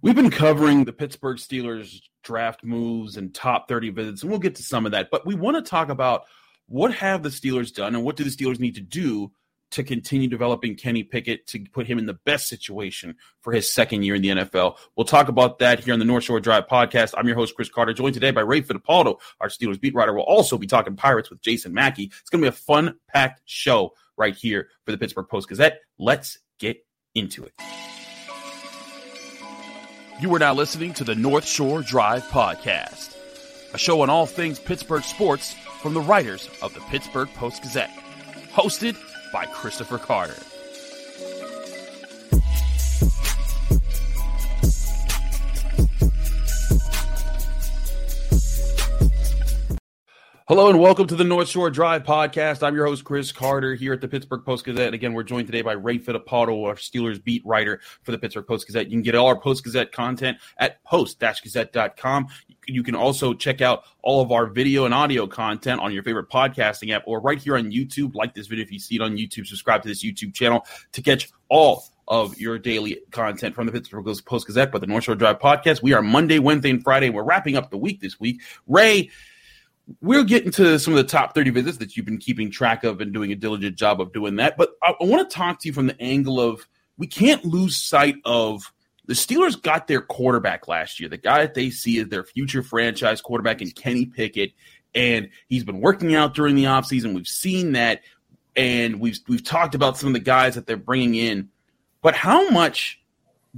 We've been covering the Pittsburgh Steelers draft moves and top 30 visits, and we'll get to some of that. But we want to talk about what have the Steelers done and what do the Steelers need to do to continue developing Kenny Pickett to put him in the best situation for his second year in the NFL. We'll talk about that here on the North Shore Drive podcast. I'm your host, Chris Carter, joined today by Ray Fittipaldo, our Steelers beat writer. We'll also be talking Pirates with Jason Mackey. It's going to be a fun packed show right here for the Pittsburgh Post Gazette. Let's get into it. You are now listening to the North Shore Drive Podcast, a show on all things Pittsburgh sports from the writers of the Pittsburgh Post Gazette, hosted by Christopher Carter. Hello and welcome to the North Shore Drive podcast. I'm your host, Chris Carter, here at the Pittsburgh Post Gazette. Again, we're joined today by Ray Fittipaldo, our Steelers beat writer for the Pittsburgh Post Gazette. You can get all our Post Gazette content at post-gazette.com. You can also check out all of our video and audio content on your favorite podcasting app or right here on YouTube. Like this video if you see it on YouTube. Subscribe to this YouTube channel to catch all of your daily content from the Pittsburgh Post Gazette, but the North Shore Drive podcast. We are Monday, Wednesday, and Friday. We're wrapping up the week this week. Ray, we'll getting to some of the top 30 visits that you've been keeping track of and doing a diligent job of doing that. But I, I want to talk to you from the angle of we can't lose sight of the Steelers got their quarterback last year. The guy that they see as their future franchise quarterback in Kenny Pickett. And he's been working out during the offseason. We've seen that. And we've, we've talked about some of the guys that they're bringing in. But how much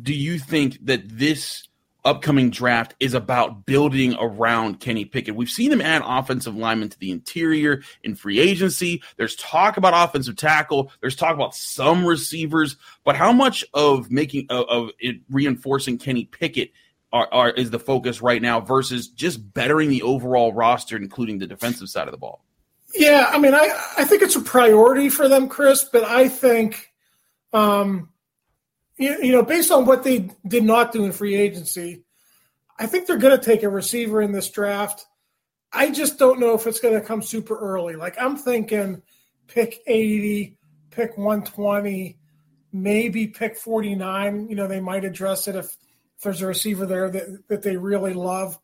do you think that this upcoming draft is about building around Kenny Pickett. We've seen them add offensive linemen to the interior in free agency. There's talk about offensive tackle. There's talk about some receivers, but how much of making of, of reinforcing Kenny Pickett are, are, is the focus right now versus just bettering the overall roster, including the defensive side of the ball? Yeah, I mean, I I think it's a priority for them, Chris, but I think. Um, you know, based on what they did not do in free agency, I think they're going to take a receiver in this draft. I just don't know if it's going to come super early. Like I'm thinking pick 80, pick 120, maybe pick 49. You know, they might address it if, if there's a receiver there that, that they really love.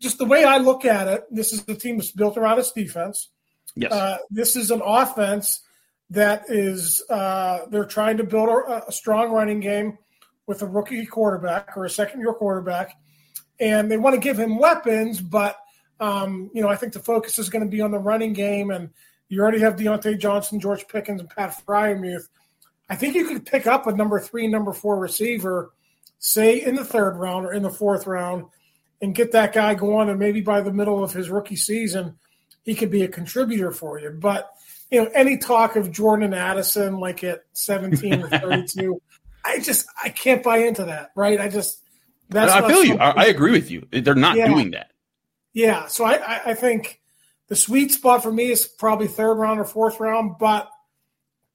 Just the way I look at it, this is the team that's built around its defense. Yes. Uh, this is an offense that is uh, they're trying to build a, a, strong running game with a rookie quarterback or a second year quarterback, and they want to give him weapons, but um, you know I think the focus is going to be on the running game, and you already have Diontae Johnson, George Pickens, and Pat Freiermuth. I think you could pick up a number three, number four receiver, say in the third round or in the fourth round, and get that guy going, and maybe by the middle of his rookie season, he could be a contributor for you, but you know, any talk of Jordan Addison like at 17 or 32, I just I can't buy into that, right? I just that's I feel you. I, I, agree with you. They're not yeah. doing that. Yeah, so I, I think the sweet spot for me is probably third round or fourth round, but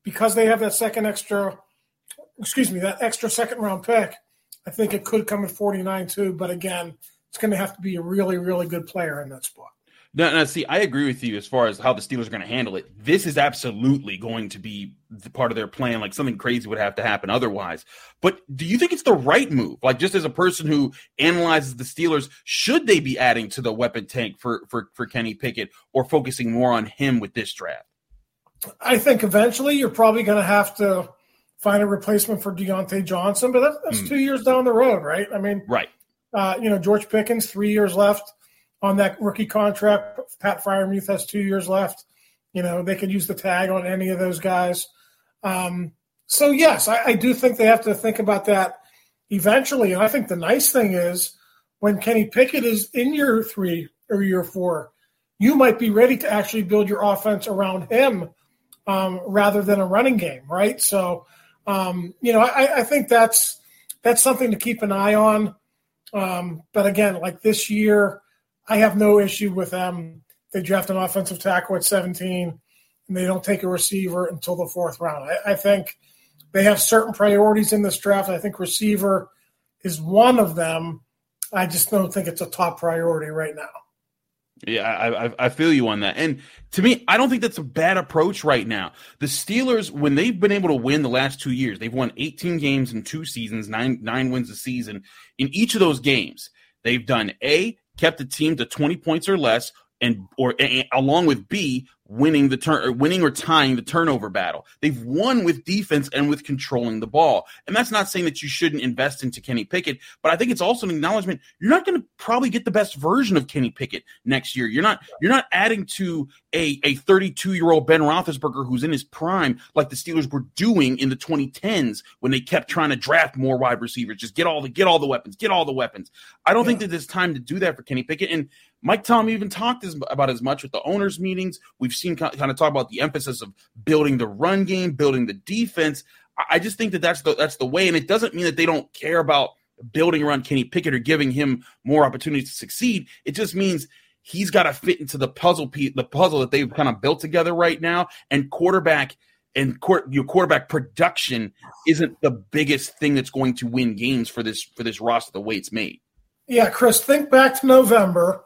because they have that second extra, excuse me, that extra second round pick, I think it could come at 49 too. But again, it's going to have to be a really, really good player in that spot. No, no, see, I agree with you as far as how the Steelers are going to handle it. This is absolutely going to be the part of their plan. Like something crazy would have to happen otherwise. But do you think it's the right move? Like, just as a person who analyzes the Steelers, should they be adding to the weapon tank for for for Kenny Pickett or focusing more on him with this draft? I think eventually you're probably going to have to find a replacement for Diontae Johnson, but that's, that's mm. two years down the road, right? I mean, right. Uh, you know, George Pickens, three years left on that rookie contract. Pat Freiermuth has two years left. You know, they could use the tag on any of those guys. Um, so, yes, I, I, do think they have to think about that eventually. And I think the nice thing is when Kenny Pickett is in year three or year four, you might be ready to actually build your offense around him um, rather than a running game, right? So, um, you know, I, I think that's that's something to keep an eye on. Um, but again, like this year, I have no issue with them. They draft an offensive tackle at 17, and they don't take a receiver until the fourth round. I, I think they have certain priorities in this draft. I think receiver is one of them. I just don't think it's a top priority right now. Yeah, I, I feel you on that. And to me, I don't think that's a bad approach right now. The Steelers, when they've been able to win the last two years, they've won 18 games in two seasons, nine nine wins a season. In each of those games, they've done a kept the team to 20 points or less, and or along with B winning the turn winning or tying the turnover battle. They've won with defense and with controlling the ball. And that's not saying that you shouldn't invest into Kenny Pickett, but I think it's also an acknowledgement you're not going to probably get the best version of Kenny Pickett next year. You're not you're not adding to a a 32 year old Ben Roethlisberger who's in his prime like the Steelers were doing in the 2010s when they kept trying to draft more wide receivers. Just get all the get all the weapons, get all the weapons. I don't yeah. think that there's time to do that for Kenny Pickett. And Mike Tomlin even talked as, about as much with the owners' meetings. We've seen kind of talk about the emphasis of building the run game, building the defense. I just think that that's the that's the way, and it doesn't mean that they don't care about building around Kenny Pickett or giving him more opportunities to succeed. It just means he's got to fit into the puzzle the puzzle that they've kind of built together right now. And quarterback and court, your quarterback production isn't the biggest thing that's going to win games for this for this roster the way it's made. Yeah, Chris, think back to November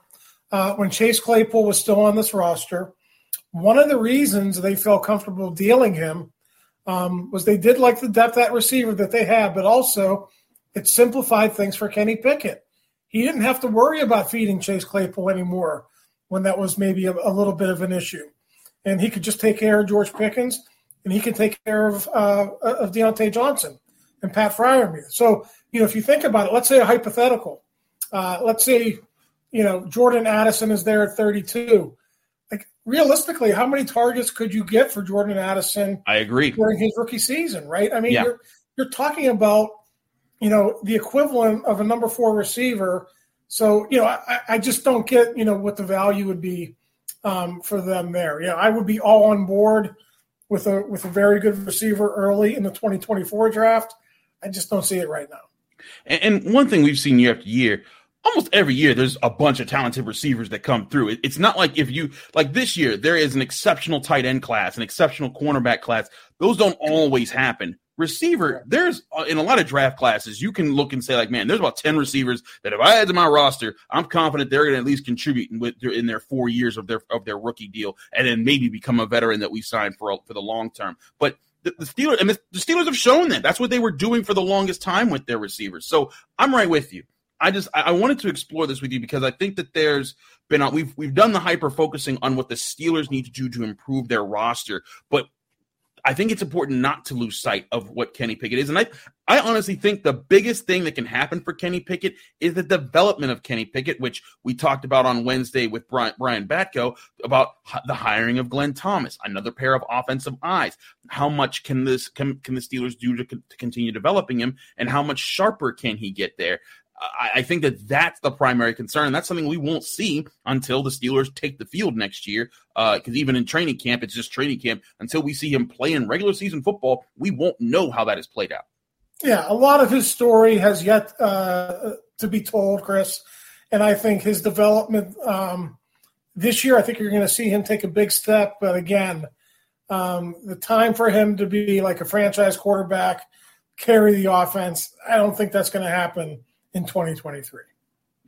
uh, when Chase Claypool was still on this roster. One of the reasons they felt comfortable dealing him um, was they did like the depth at receiver that they had, but also it simplified things for Kenny Pickett. He didn't have to worry about feeding Chase Claypool anymore when that was maybe a, a little bit of an issue. And he could just take care of George Pickens and he could take care of, uh, of Diontae Johnson and Pat Freiermuth. So, you know, if you think about it, let's say a hypothetical. Uh, let's say you know, Jordan Addison is there at 32. Like realistically, how many targets could you get for Jordan Addison? I agree during his rookie season, right? I mean, yeah. you're you're talking about you know the equivalent of a number four receiver. So you know, I, I just don't get you know what the value would be um, for them there. Yeah, I would be all on board with a with a very good receiver early in the 2024 draft. I just don't see it right now. And, and one thing we've seen year after year almost every year there's a bunch of talented receivers that come through. it's not like if you like this year there is an exceptional tight end class, an exceptional cornerback class. Those don't always happen. Receiver, there's uh, in a lot of draft classes, you can look and say like, man, there's about ten receivers that if I add to my roster, I'm confident they're going to at least contribute in, with, in their four years of their of their rookie deal, and then maybe become a veteran that we sign for for the long term. But the, the Steelers and the, the Steelers have shown that that's what they were doing for the longest time with their receivers. So I'm right with you. I just I wanted to explore this with you because I think that there's been we've we've done the hyper focusing on what the Steelers need to do to improve their roster, but I think it's important not to lose sight of what Kenny Pickett is. And I, I honestly think the biggest thing that can happen for Kenny Pickett is the development of Kenny Pickett, which we talked about on Wednesday with Brian, Brian Batko about the hiring of Glenn Thomas, another pair of offensive eyes. How much can this can, can the Steelers do to, to continue developing him, and how much sharper can he get there? I, think that that's the primary concern. And that's something we won't see until the Steelers take the field next year. Because uh, even in training camp, it's just training camp. Until we see him play in regular season football, we won't know how that is played out. Yeah, a lot of his story has yet uh, to be told, Chris. And I think his development um, this year, I think you're going to see him take a big step. But again, um, the time for him to be like a franchise quarterback, carry the offense, I don't think that's going to happen in 2023.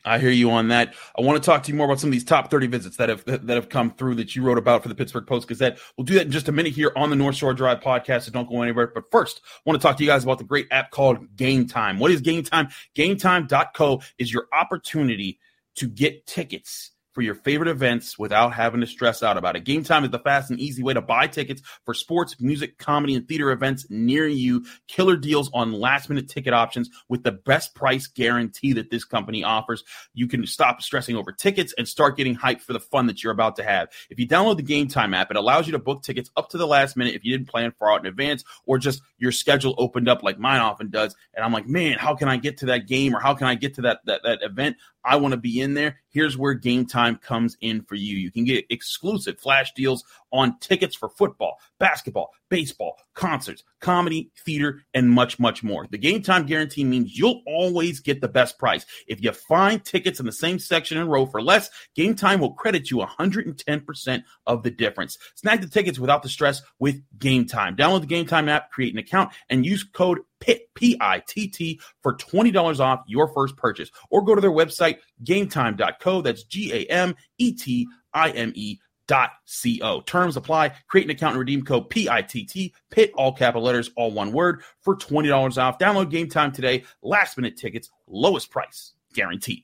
I hear you on that. I want to talk to you more about some of these top 30 visits that have that have come through that you wrote about for the Pittsburgh Post Gazette. We'll do that in just a minute here on the North Shore Drive podcast, so don't go anywhere. But first, I want to talk to you guys about the great app called Game Time. What is Game Time? GameTime.co is your opportunity to get tickets for your favorite events without having to stress out about it. Game Time is the fast and easy way to buy tickets for sports, music, comedy, and theater events near you. Killer deals on last minute ticket options with the best price guarantee that this company offers. You can stop stressing over tickets and start getting hyped for the fun that you're about to have. If you download the Game Time app, it allows you to book tickets up to the last minute if you didn't plan far out in advance or just your schedule opened up like mine often does. And I'm like, man, how can I get to that game or how can I get to that that, that event? I want to be in there. Here's where game time comes in for you. You can get exclusive flash deals on tickets for football, basketball, baseball, concerts, comedy, theater, and much, much more. The game time guarantee means you'll always get the best price. If you find tickets in the same section and row for less, game time will credit you 110% of the difference. Snag the tickets without the stress with game time. Download the game time app, create an account, and use code PITT, P-I-T-T for $20 off your first purchase. Or go to their website, gametime.co. That's G-A-M-E-T-I-M-E Co. Terms apply. Create an account and redeem code PITT, PIT, all capital letters, all one word, for $20 off. Download game time today. Last minute tickets, lowest price, guaranteed.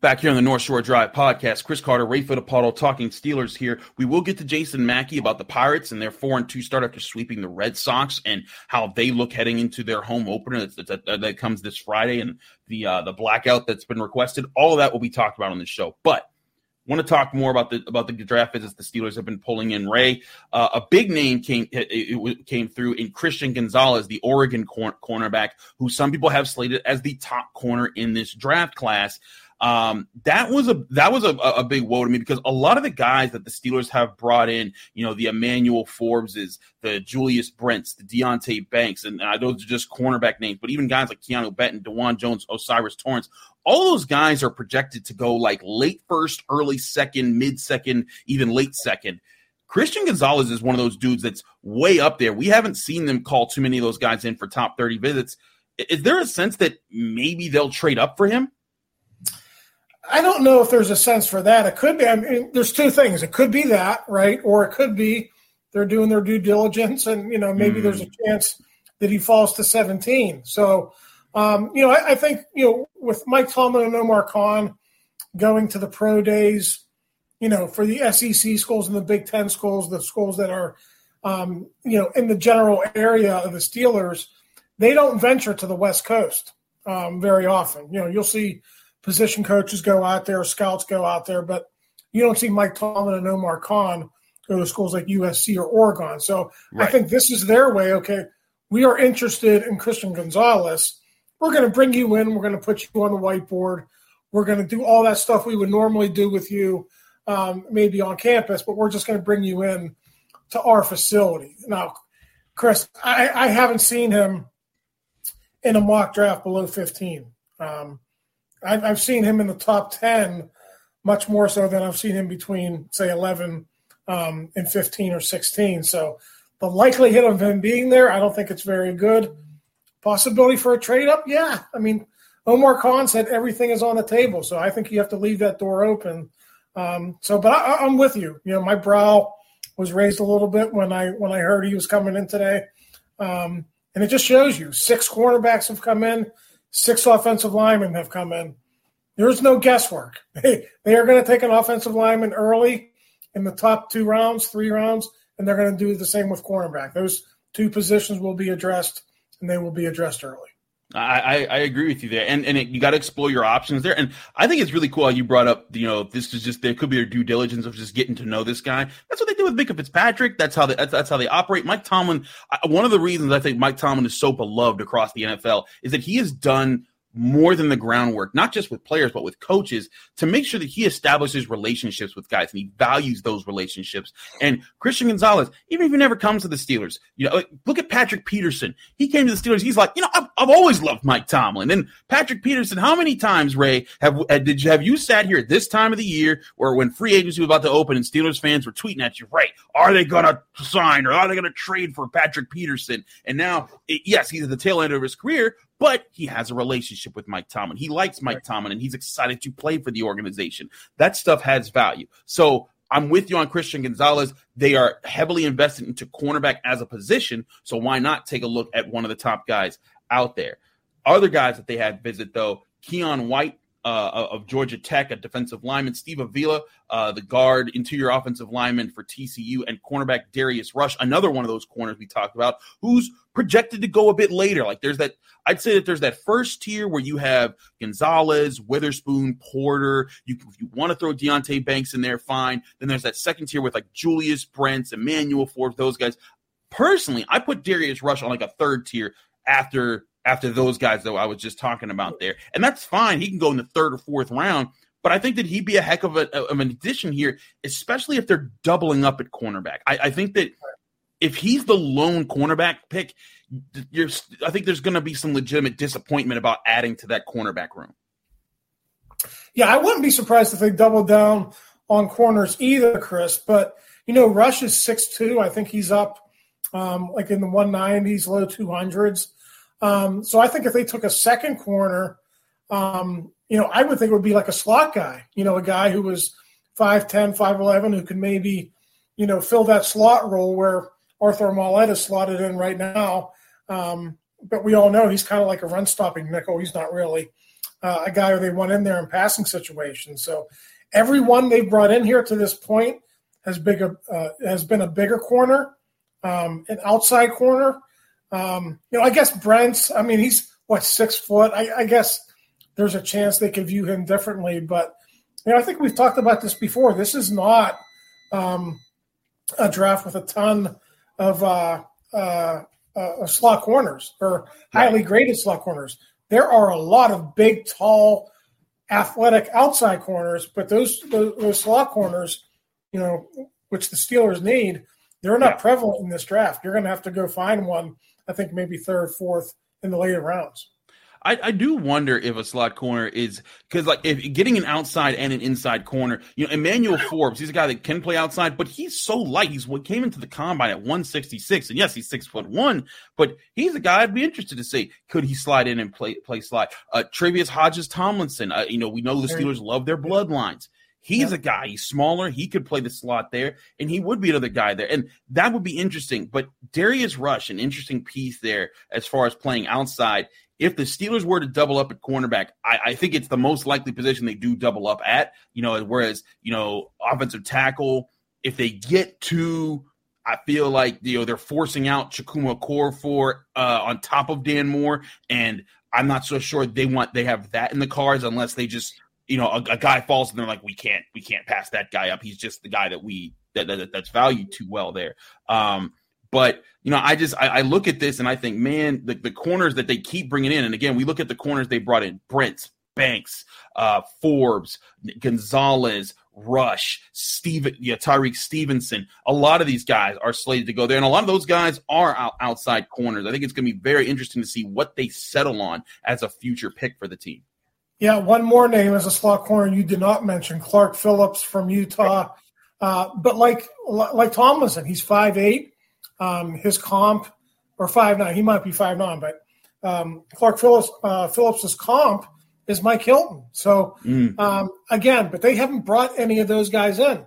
Back here on the North Shore Drive podcast, Chris Carter, Ray Fittipaldo talking Steelers here. We will get to Jason Mackey about the Pirates and their four and two start after sweeping the Red Sox and how they look heading into their home opener that, that, that, that comes this Friday and the uh, the blackout that's been requested. All of that will be talked about on the show. But want to talk more about the about the draft visits the Steelers have been pulling in. Ray, uh, a big name came it, it, came through in Christian Gonzalez, the Oregon cor- cornerback, who some people have slated as the top corner in this draft class. Um, that was a that was a, a big woe to me because a lot of the guys that the Steelers have brought in, you know, the Emmanuel Forbeses, the Julius Brents, the Deonte Banks, and those are just cornerback names, but even guys like Keanu Benton, Dawand Jones, Osiris Torrance, all those guys are projected to go like late first, early second, mid second, even late second. Christian Gonzalez is one of those dudes that's way up there. We haven't seen them call too many of those guys in for top 30 visits. Is there a sense that maybe they'll trade up for him? I don't know if there's a sense for that. It could be. I mean, there's two things. It could be that, right? Or it could be they're doing their due diligence, and you know maybe mm. there's a mm. chance that he falls to 17. So, um, you know, I, I, think you know with Mike Tomlin and Omar Khan going to the pro days, you know, for the SEC schools and the Big Ten schools, the schools that are, um, you know, in the general area of the Steelers, they don't venture to the West Coast um, very often. You know, you'll see position coaches go out there, scouts go out there, but you don't see Mike Tomlin and Omar Khan go to schools like USC or Oregon. So right. I think this is their way. Okay, we are interested in Christian Gonzalez. We're going to bring you in. We're going to put you on the whiteboard. We're going to do all that stuff we would normally do with you, um, maybe on campus, but we're just going to bring you in to our facility. Now, Chris, I, I haven't seen him in a mock draft below 15. Um, I've, I've seen him in the top 10 much more so than I've seen him between, say, 11 um, and 15 or 16. So the likelihood of him being there, I don't think it's very good. Possibility for a trade up? Yeah. I mean, Omar Khan said everything is on the table. So I think you have to leave that door open. Um, so, but I, I'm with you. You know, my brow was raised a little bit when I when I heard he was coming in today, um, and it just shows you six cornerbacks have come in Six offensive linemen have come in. There's no guesswork. They, they are going to take an offensive lineman early in the top two rounds, three rounds, and they're going to do the same with cornerback. Those two positions will be addressed, and they will be addressed early. I, I, agree with you there, and and it, you got to explore your options there. And I think it's really cool how you brought up, you know, this is just there could be their due diligence of just getting to know this guy. That's what they do with Minkah Fitzpatrick. That's how they that's, that's how they operate. Mike Tomlin. I, one of the reasons I think Mike Tomlin is so beloved across the NFL is that he has done more than the groundwork, not just with players, but with coaches to make sure that he establishes relationships with guys and he values those relationships. And Christian Gonzalez, even if he never comes to the Steelers, you know, look at Patrick Peterson. He came to the Steelers. He's like, you know, I've, I've always loved Mike Tomlin. And Patrick Peterson, how many times, Ray, have did you have you sat here at this time of the year or when free agency was about to open and Steelers fans were tweeting at you, Ray, are they going to sign or are they going to trade for Patrick Peterson? And now, it, yes, he's at the tail end of his career, but he has a relationship with Mike Tomlin. He likes Mike Tomlin and he's excited to play for the organization. That stuff has value. So I'm with you on Christian Gonzalez. They are heavily invested into cornerback as a position. So why not take a look at one of the top guys out there? Other guys that they had visit though, Keion White uh, of Georgia Tech, a defensive lineman, Steve Avila, uh, the guard, interior offensive lineman for TCU, and cornerback Darius Rush, another one of those corners we talked about, who's projected to go a bit later. Like there's that, I'd say that there's that first tier where you have Gonzalez, Witherspoon, Porter. You, if you want to throw Deonte Banks in there, fine. Then there's that second tier with like Julius Brents, Emmanuel Forbes, those guys. Personally, I put Darius Rush on like a third tier after after those guys that I was just talking about there. And that's fine. He can go in the third or fourth round. But I think that he'd be a heck of, a, of an addition here, especially if they're doubling up at cornerback. I, I think that if he's the lone cornerback pick, you're, I think there's going to be some legitimate disappointment about adding to that cornerback room. Yeah, I wouldn't be surprised if they doubled down on corners either, Chris. But you know, Rush is six two. I think he's up um, like in the one nineties, low two hundreds. Um, so I think if they took a second corner, um, you know, I would think it would be like a slot guy, you know, a guy who was 5'10, 5'11, who could maybe, you know, fill that slot role where Arthur Maulet is slotted in right now. Um, but we all know he's kind of like a run stopping nickel. He's not really uh, a guy who they want in there in passing situations. So everyone they've brought in here to this point has big uh, has been a bigger corner, um, an outside corner. Um, you know, I guess Brents. I mean, he's what six foot. I, I, guess there's a chance they could view him differently, but you know, I think we've talked about this before. This is not um, a draft with a ton of uh, uh, uh, slot corners or highly graded slot corners. There are a lot of big, tall, athletic outside corners, but those those, those slot corners, you know, which the Steelers need, they're not yeah. prevalent in this draft. You're going to have to go find one I think maybe third, fourth in the later rounds. I, I, do wonder if a slot corner is because like if getting an outside and an inside corner, you know, Emmanuel Forbes, he's a guy that can play outside, but he's so light. He's what came into the combine at 166, and yes, he's six foot one, but he's a guy I'd be interested to see could he slide in and play play slide. Uh, Tre'Vius Hodges Tomlinson, uh, you know, we know the Steelers love their bloodlines. He's yeah. a guy. He's smaller. He could play the slot there, and he would be another guy there, and that would be interesting. But Darius Rush, an interesting piece there as far as playing outside. If the Steelers were to double up at cornerback, I, I think it's the most likely position they do double up at. You know, whereas you know offensive tackle, if they get to I feel like you know they're forcing out Chukwuma Okorafor uh, on top of Dan Moore, and I'm not so sure they want they have that in the cards unless they just you know, a, a, guy falls and they're like, we can't, we can't pass that guy up. He's just the guy that we that, that that's valued too well there. Um, but you know, I just I, I, look at this and I think, man, the, the corners that they keep bringing in, and again, we look at the corners they brought in: Brent, Banks, uh, Forbes, Gonzalez, Rush, Steven, yeah, Tyrique Stevenson. A lot of these guys are slated to go there, and a lot of those guys are out, outside corners. I think it's going to be very interesting to see what they settle on as a future pick for the team. Yeah, one more name as a slot corner you did not mention, Clark Phillips from Utah. Uh, but like like Tomlinson, he's five eight. Um, his comp or five nine, he might be five nine, but um, Clark Phillips uh, Phillips's comp is Mike Hilton. So mm. um, again, but they haven't brought any of those guys in.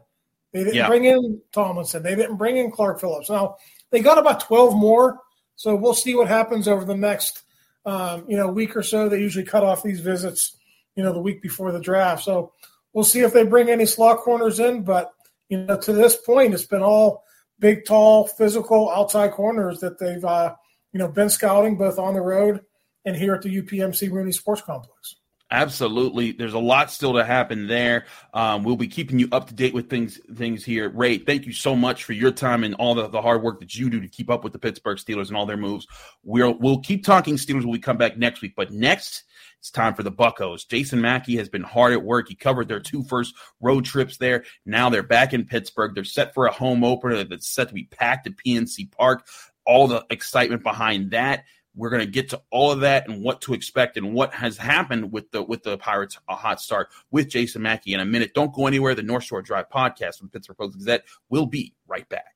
They didn't yeah. bring in Tomlinson. They didn't bring in Clark Phillips. Now they got about twelve more. So we'll see what happens over the next um, you know week or so. They usually cut off these visits you know, the week before the draft. So we'll see if they bring any slot corners in. But, you know, to this point, it's been all big, tall, physical outside corners that they've, uh, you know, been scouting both on the road and here at the UPMC Rooney Sports Complex. Absolutely. There's a lot still to happen there. Um, we'll be keeping you up to date with things things here. Ray, thank you so much for your time and all the, the hard work that you do to keep up with the Pittsburgh Steelers and all their moves. We'll we'll keep talking Steelers when we come back next week. But next, it's time for the Buckos. Jason Mackey has been hard at work. He covered their two first road trips there. Now they're back in Pittsburgh. They're set for a home opener that's set to be packed at PNC Park. All the excitement behind that. We're going to get to all of that and what to expect and what has happened with the with the Pirates a hot start with Jason Mackey in a minute. Don't go anywhere. The North Shore Drive podcast from Pittsburgh Post Gazette will be right back.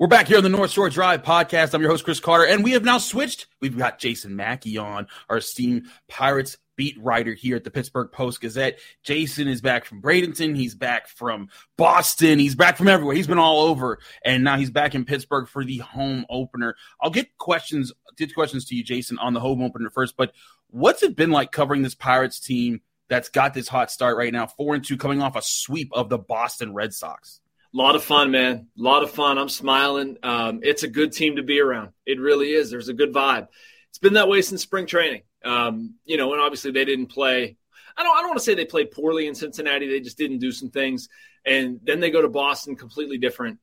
We're back here on the North Shore Drive podcast. I'm your host, Chris Carter, and we have now switched. We've got Jason Mackey on, our esteemed Pirates beat writer here at the Pittsburgh Post Gazette. Jason is back from Bradenton. He's back from Boston. He's back from everywhere. He's been all over, and now he's back in Pittsburgh for the home opener. I'll get questions, get questions to you, Jason, on the home opener first. But what's it been like covering this Pirates team that's got this hot start right now, four and two, coming off a sweep of the Boston Red Sox? Lot of fun, man. A lot of fun. I'm smiling. Um, it's a good team to be around. It really is. There's a good vibe. It's been that way since spring training. Um, you know, and obviously they didn't play. I don't. I don't want to say they played poorly in Cincinnati. They just didn't do some things, and then they go to Boston, completely different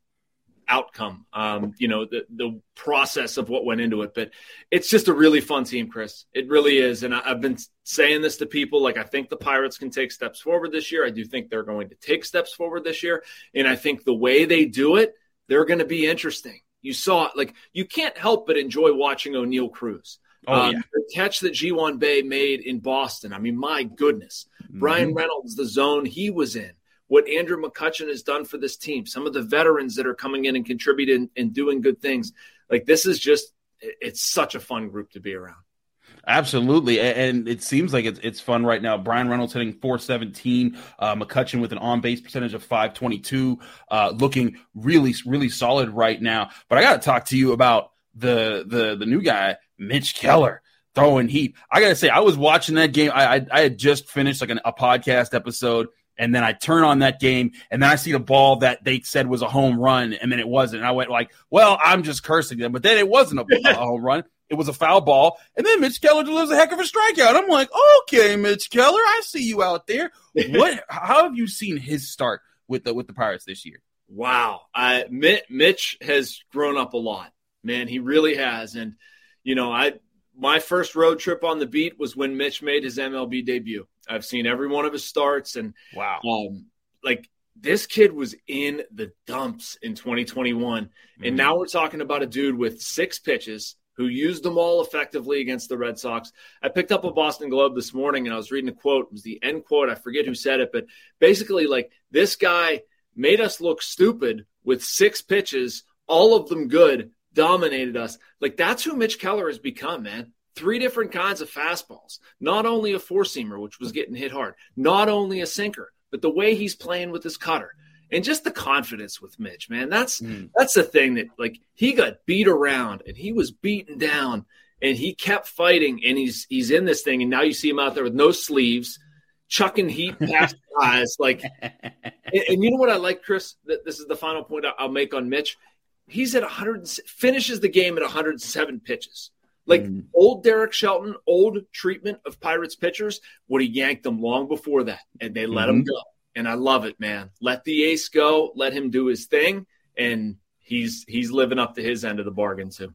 outcome. Um, you know, the the process of what went into it, but it's just a really fun team, Chris. It really is, and I, I've been saying this to people. Like, I think the Pirates can take steps forward this year. I do think they're going to take steps forward this year, and I think the way they do it, they're going to be interesting. You saw it, like you can't help but enjoy watching Oneil Cruz. Oh, um, yeah. The catch that Ji-hwan Bae made in Boston. I mean, my goodness. Mm-hmm. Bryan Reynolds, the zone he was in, what Andrew McCutchen has done for this team, some of the veterans that are coming in and contributing and doing good things. Like, this is just, it's such a fun group to be around. Absolutely, and it seems like it's it's fun right now. Bryan Reynolds hitting 417, uh, McCutchen with an on base percentage of 522, uh, looking really really solid right now. But I got to talk to you about the the the new guy Mitch Keller throwing heat. I gotta say, I was watching that game. I I, I had just finished like an, a podcast episode, and then I turn on that game, and then I see the ball that they said was a home run, and then it wasn't. And I went like, "Well, I'm just cursing them," but then it wasn't a, a home run. It was a foul ball, and then Mitch Keller delivers a heck of a strikeout. I'm like, "Okay, Mitch Keller, I see you out there. What? how have you seen his start with the with the Pirates this year?" Wow, I Mitch has grown up a lot, man. He really has, and you know, I my first road trip on the beat was when Mitch made his MLB debut. I've seen every one of his starts, and wow, um, like this kid was in the dumps in 2021, mm-hmm. and now we're talking about a dude with six pitches who used them all effectively against the Red Sox. I picked up a Boston Globe this morning, and I was reading a quote. It was the end quote. I forget who said it, but basically, like this guy made us look stupid with six pitches, all of them good, dominated us. Like that's who Mitch Keller has become, man. Three different kinds of fastballs. Not only a four seamer, which was getting hit hard, not only a sinker, but the way he's playing with his cutter and just the confidence with Mitch, man. That's mm. that's the thing that like he got beat around and he was beaten down and he kept fighting and he's he's in this thing and now you see him out there with no sleeves, chucking heat past guys like. And, and, you know what I like, Chris? This is the final point I'll make on Mitch he's at 100 finishes the game at 107 pitches. Like mm. old Derek Shelton, old treatment of Pirates pitchers would have yanked them long before that, and they let mm-hmm. him go. And I love it, man. Let the ace go, let him do his thing, and he's he's living up to his end of the bargain too.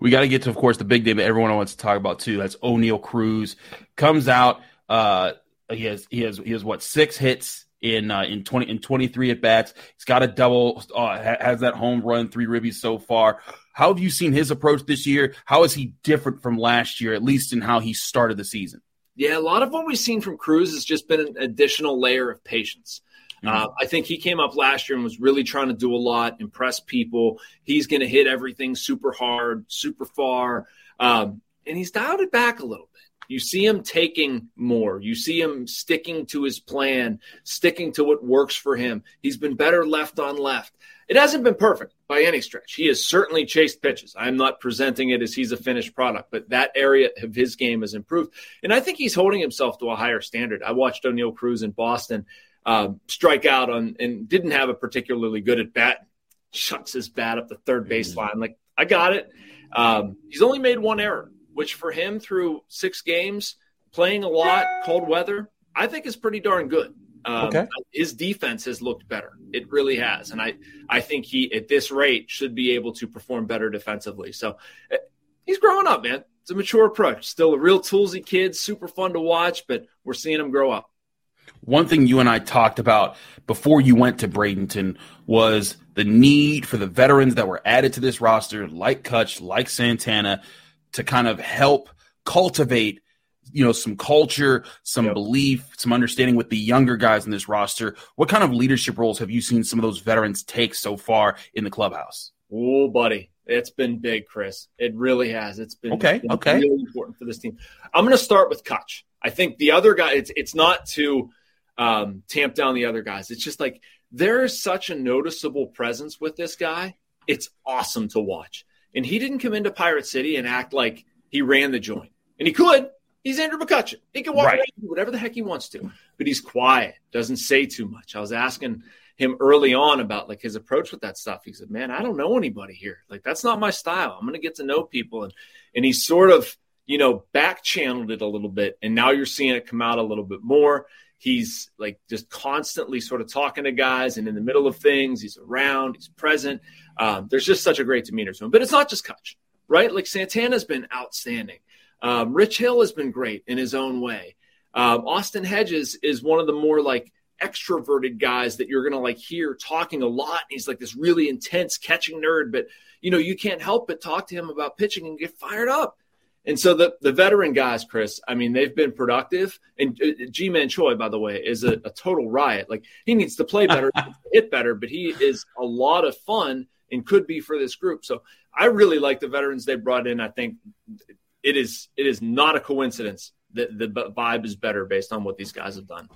We got to get to, of course, the big day that everyone wants to talk about too. That's Oneil Cruz comes out. Uh, he has he has he has what six hits in uh, in 20 in 23 at bats. He's got a double, uh, has that home run, three ribbies so far. How have you seen his approach this year? How is he different from last year, at least in how he started the season? Yeah, a lot of what we've seen from Cruz has just been an additional layer of patience. Mm-hmm. Uh, I think he came up last year and was really trying to do a lot, impress people. He's going to hit everything super hard, super far. Um, and he's dialed it back a little bit. You see him taking more. You see him sticking to his plan, sticking to what works for him. He's been better left on left. It hasn't been perfect by any stretch. He has certainly chased pitches. I'm not presenting it as he's a finished product, but that area of his game has improved. And I think he's holding himself to a higher standard. I watched Oneil Cruz in Boston uh, strike out on and didn't have a particularly good at bat. Shuts his bat up the third baseline. Like, I got it. Um, he's only made one error which for him through six games, playing a lot, cold weather, I think is pretty darn good. Um, okay. His defense has looked better. It really has, and I I think he at this rate should be able to perform better defensively. So eh, he's growing up, man. It's a mature approach. Still a real toolsy kid, super fun to watch, but we're seeing him grow up. One thing you and I talked about before you went to Bradenton was the need for the veterans that were added to this roster, like Kutch, like Santana, to kind of help cultivate you know some culture some yep. belief some understanding with the younger guys in this roster what kind of leadership roles have you seen some of those veterans take so far in the clubhouse oh buddy it's been big chris it really has it's been okay been okay really important for this team i'm going to start with Kutch I think the other guy, it's it's not to um, tamp down the other guys. It's just like there is such a noticeable presence with this guy. It's awesome to watch. And he didn't come into Pirate City and act like he ran the joint. And he could. He's Andrew McCutchen. He can walk right. around do whatever the heck he wants to, but he's quiet, doesn't say too much. I was asking him early on about like his approach with that stuff. He said, "Man, I don't know anybody here. Like that's not my style. I'm going to get to know people." And and he sort of, you know, back channeled it a little bit, and now you're seeing it come out a little bit more. He's like just constantly sort of talking to guys, and in the middle of things, he's around, he's present. Um, there's just such a great demeanor to him. But it's not just Kutch, right? Like Santana's been outstanding. Um, Rich Hill has been great in his own way. Um, Austin Hedges is one of the more like extroverted guys that you're gonna like hear talking a lot. He's like this really intense catching nerd, but you know you can't help but talk to him about pitching and get fired up. And so the the veteran guys, Chris, I mean, they've been productive. And uh, Ji-Man Choi, by the way, is a, a, total riot. Like he needs to play better, hit better, but he is a lot of fun and could be for this group. So I really like the veterans they brought in. I think it is it is not a coincidence that the vibe is better based on what these guys have done.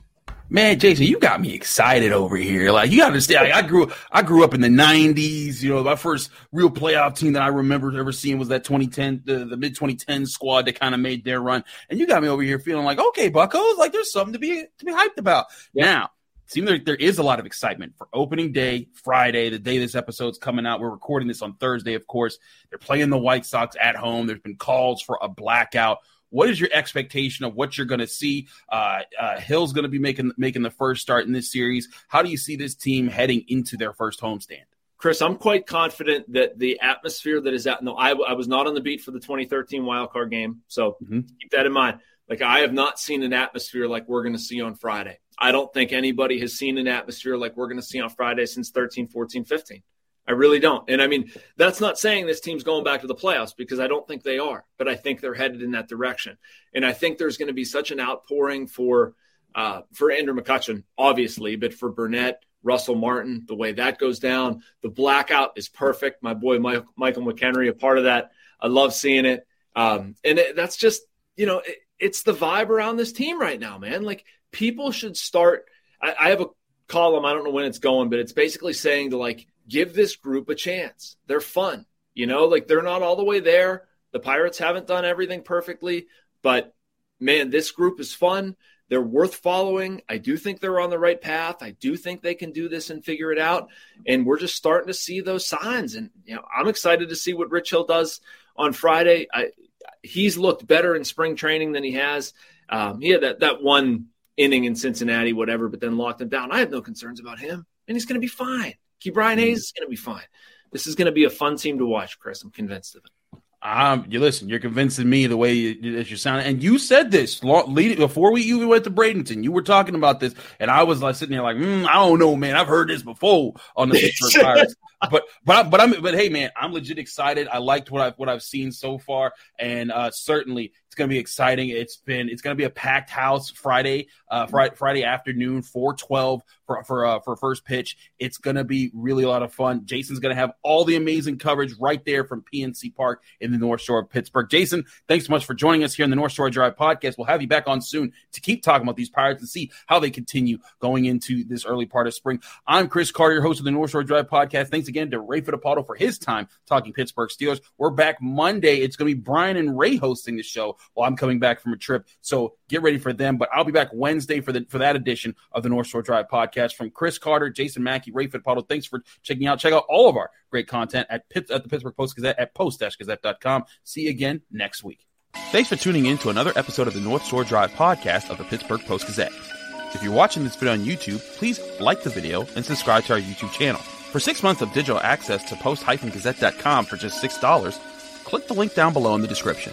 Man, Jason, you got me excited over here. Like you got to understand, like, I grew I grew up in the '90s. You know, my first real playoff team that I remember ever seeing was that 2010, the, the mid 2010 squad that kind of made their run. And you got me over here feeling like, okay, Buckos, like there's something to be to be hyped about. Yeah. Now, seems like there is a lot of excitement for opening day, Friday, the day this episode's coming out. We're recording this on Thursday, of course. They're playing the White Sox at home. There's been calls for a blackout. What is your expectation of what you're going to see? Uh, uh, Hill's going to be making making the first start in this series. How do you see this team heading into their first homestand? Chris, I'm quite confident that the atmosphere that is out. No, I, I was not on the beat for the 2013 wildcard game, so mm-hmm. keep that in mind. Like I have not seen an atmosphere like we're going to see on Friday. I don't think anybody has seen an atmosphere like we're going to see on Friday since 13, 14, 15. I really don't. And I mean, that's not saying this team's going back to the playoffs because I don't think they are, but I think they're headed in that direction. And I think there's going to be such an outpouring for uh, for Andrew McCutchen, obviously, but for Burnett, Russell Martin, the way that goes down, the blackout is perfect. My boy Michael, Michael McKenry, a part of that. I love seeing it. Um, and it, that's just, you know, it, it's the vibe around this team right now, man. Like people should start. I, I have a column. I don't know when it's going, but it's basically saying to like give this group a chance. They're fun. You know, like they're not all the way there. The Pirates haven't done everything perfectly, but man, this group is fun. They're worth following. I do think they're on the right path. I do think they can do this and figure it out. And we're just starting to see those signs. And you know, I'm excited to see what Rich Hill does on Friday. I, he's looked better in spring training than he has. Um, he had that that one inning in Cincinnati, whatever, but then locked him down. I have no concerns about him, and he's going to be fine. Ke'Bryan Hayes is going to be fine. This is going to be a fun team to watch, Chris. I'm convinced of it. Um, you listen. You're convincing me the way you, that you sound, and you said this lead, before we even went to Bradenton. You were talking about this, and I was like sitting there, like, mm, I don't know, man. I've heard this before on the Pittsburgh Pirates, but but but I'm but hey, man, I'm legit excited. I liked what I've what I've seen so far, and uh, certainly it's going to be exciting. It's been it's going to be a packed house Friday, uh, Friday, Friday afternoon, four twelve for for uh, for first pitch. It's going to be really a lot of fun. Jason's going to have all the amazing coverage right there from PNC Park in the North Shore of Pittsburgh. Jason, thanks so much for joining us here in the North Shore Drive podcast. We'll have you back on soon to keep talking about these Pirates and see how they continue going into this early part of spring. I'm Chris Carter, host of the North Shore Drive podcast. Thanks again to Ray Fittipaldo for his time talking Pittsburgh Steelers. We're back Monday. It's going to be Brian and Ray hosting the show while I'm coming back from a trip. So get ready for them. But I'll be back Wednesday for the for that edition of the North Shore Drive podcast from Chris Carter, Jason Mackey, Ray Fittipaldo. Thanks for checking out. Check out all of our great content at Pitt, at the Pittsburgh Post Gazette at post-gazette.com. See you again next week. Thanks for tuning in to another episode of the North Shore Drive podcast of the Pittsburgh Post Gazette. If you're watching this video on YouTube, please like the video and subscribe to our YouTube channel. For six months of digital access to post-gazette.com for just $6, click the link down below in the description.